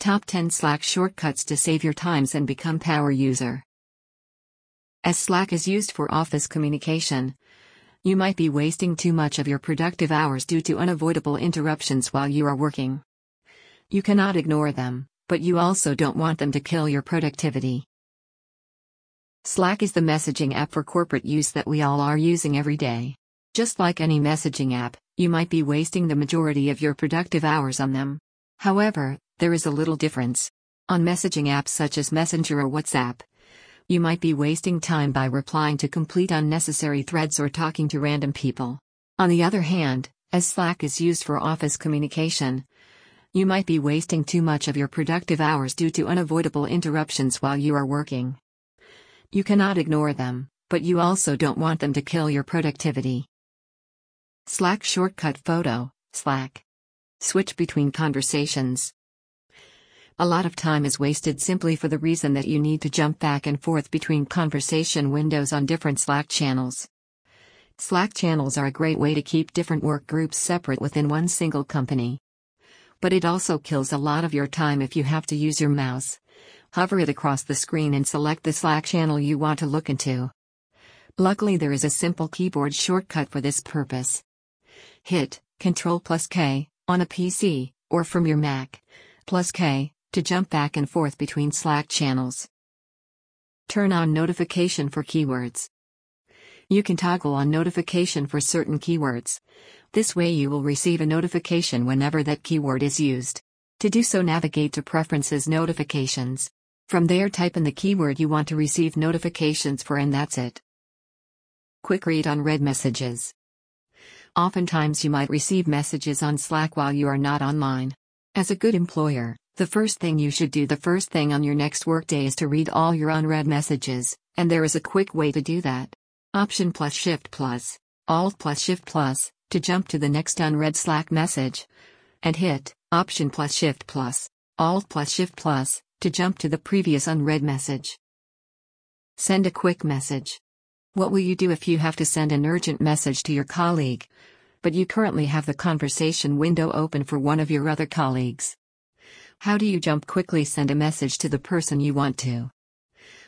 Top 10 Slack shortcuts to save your times and become power user. As Slack is used for office communication, you might be wasting too much of your productive hours due to unavoidable interruptions while you are working. You cannot ignore them, but you also don't want them to kill your productivity. Slack is the messaging app for corporate use that we all are using every day. Just like any messaging app, you might be wasting the majority of your productive hours on them. However, there is a little difference. On messaging apps such as Messenger or WhatsApp, you might be wasting time by replying to complete unnecessary threads or talking to random people. On the other hand, as Slack is used for office communication, you might be wasting too much of your productive hours due to unavoidable interruptions while you are working. You cannot ignore them, but you also don't want them to kill your productivity. Slack Shortcut Photo, Slack. Switch between conversations. A lot of time is wasted simply for the reason that you need to jump back and forth between conversation windows on different Slack channels. Slack channels are a great way to keep different work groups separate within one single company. But it also kills a lot of your time if you have to use your mouse hover it across the screen and select the Slack channel you want to look into. Luckily there is a simple keyboard shortcut for this purpose. Hit Ctrl plus K on a PC or from your Mac plus K to jump back and forth between Slack channels. Turn on notification for keywords. You can toggle on notification for certain keywords. This way you will receive a notification whenever that keyword is used. To do so navigate to Preferences Notifications. From there type in the keyword you want to receive notifications for and that's it. Quick read on read messages. Oftentimes you might receive messages on Slack while you are not online. As a good employer, the first thing you should do the first thing on your next workday is to read all your unread messages, and there is a quick way to do that. Option plus Shift plus, Alt plus Shift plus, to jump to the next unread Slack message. And hit, Option plus Shift plus, Alt plus Shift plus, to jump to the previous unread message. Send a quick message. What will you do if you have to send an urgent message to your colleague, but you currently have the conversation window open for one of your other colleagues? How do you jump quickly send a message to the person you want to?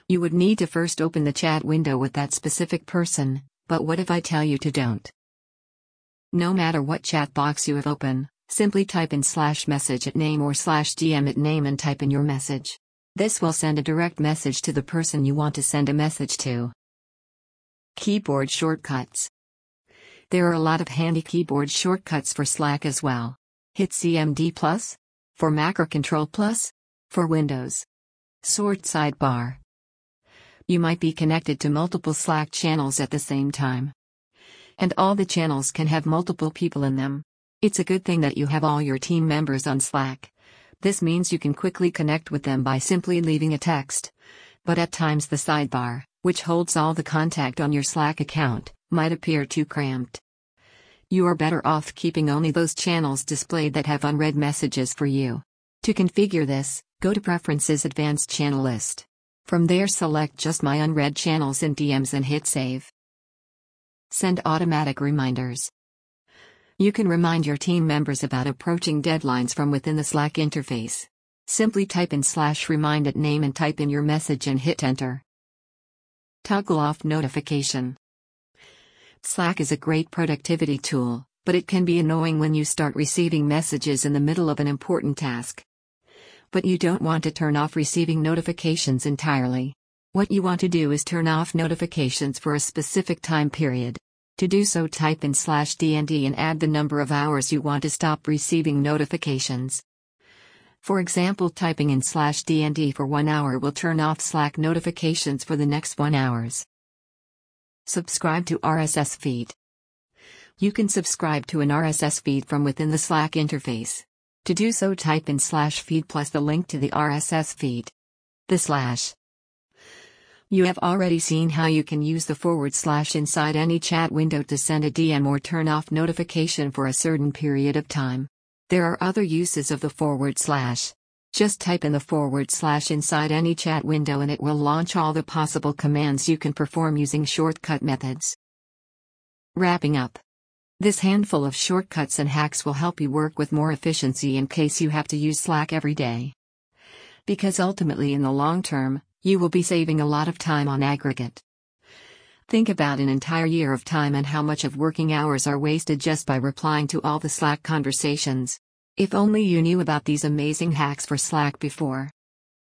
You would need to first open the chat window with that specific person, but what if I tell you to don't? No matter what chat box you have open, Simply type in slash message at name or slash DM at name and type in your message. This will send a direct message to the person you want to send a message to. Keyboard shortcuts. There are a lot of handy keyboard shortcuts for Slack as well. Hit CMD plus for Mac or Control plus for Windows. Sort sidebar. You might be connected to multiple Slack channels at the same time. And all the channels can have multiple people in them. It's a good thing that you have all your team members on Slack. This means you can quickly connect with them by simply leaving a text. But at times the sidebar, which holds all the contact on your Slack account, might appear too cramped. You are better off keeping only those channels displayed that have unread messages for you. To configure this, go to Preferences Advanced Channel List. From there select just my unread channels in DMs and hit Save. Send automatic reminders. You can remind your team members about approaching deadlines from within the Slack interface. Simply type in slash remind at name and type in your message and hit enter. Toggle off notification. Slack is a great productivity tool, but it can be annoying when you start receiving messages in the middle of an important task. But you don't want to turn off receiving notifications entirely. What you want to do is turn off notifications for a specific time period. To do so type in slash DND and add the number of hours you want to stop receiving notifications. For example typing in slash DND for 1 hour will turn off Slack notifications for the next 1 hours. Subscribe to RSS feed. You can subscribe to an RSS feed from within the Slack interface. To do so type in slash feed plus the link to the RSS feed. The slash you have already seen how you can use the forward slash inside any chat window to send a DM or turn off notification for a certain period of time. There are other uses of the forward slash. Just type in the forward slash inside any chat window and it will launch all the possible commands you can perform using shortcut methods. Wrapping up. This handful of shortcuts and hacks will help you work with more efficiency in case you have to use Slack every day. Because ultimately, in the long term, you will be saving a lot of time on aggregate. Think about an entire year of time and how much of working hours are wasted just by replying to all the Slack conversations. If only you knew about these amazing hacks for Slack before.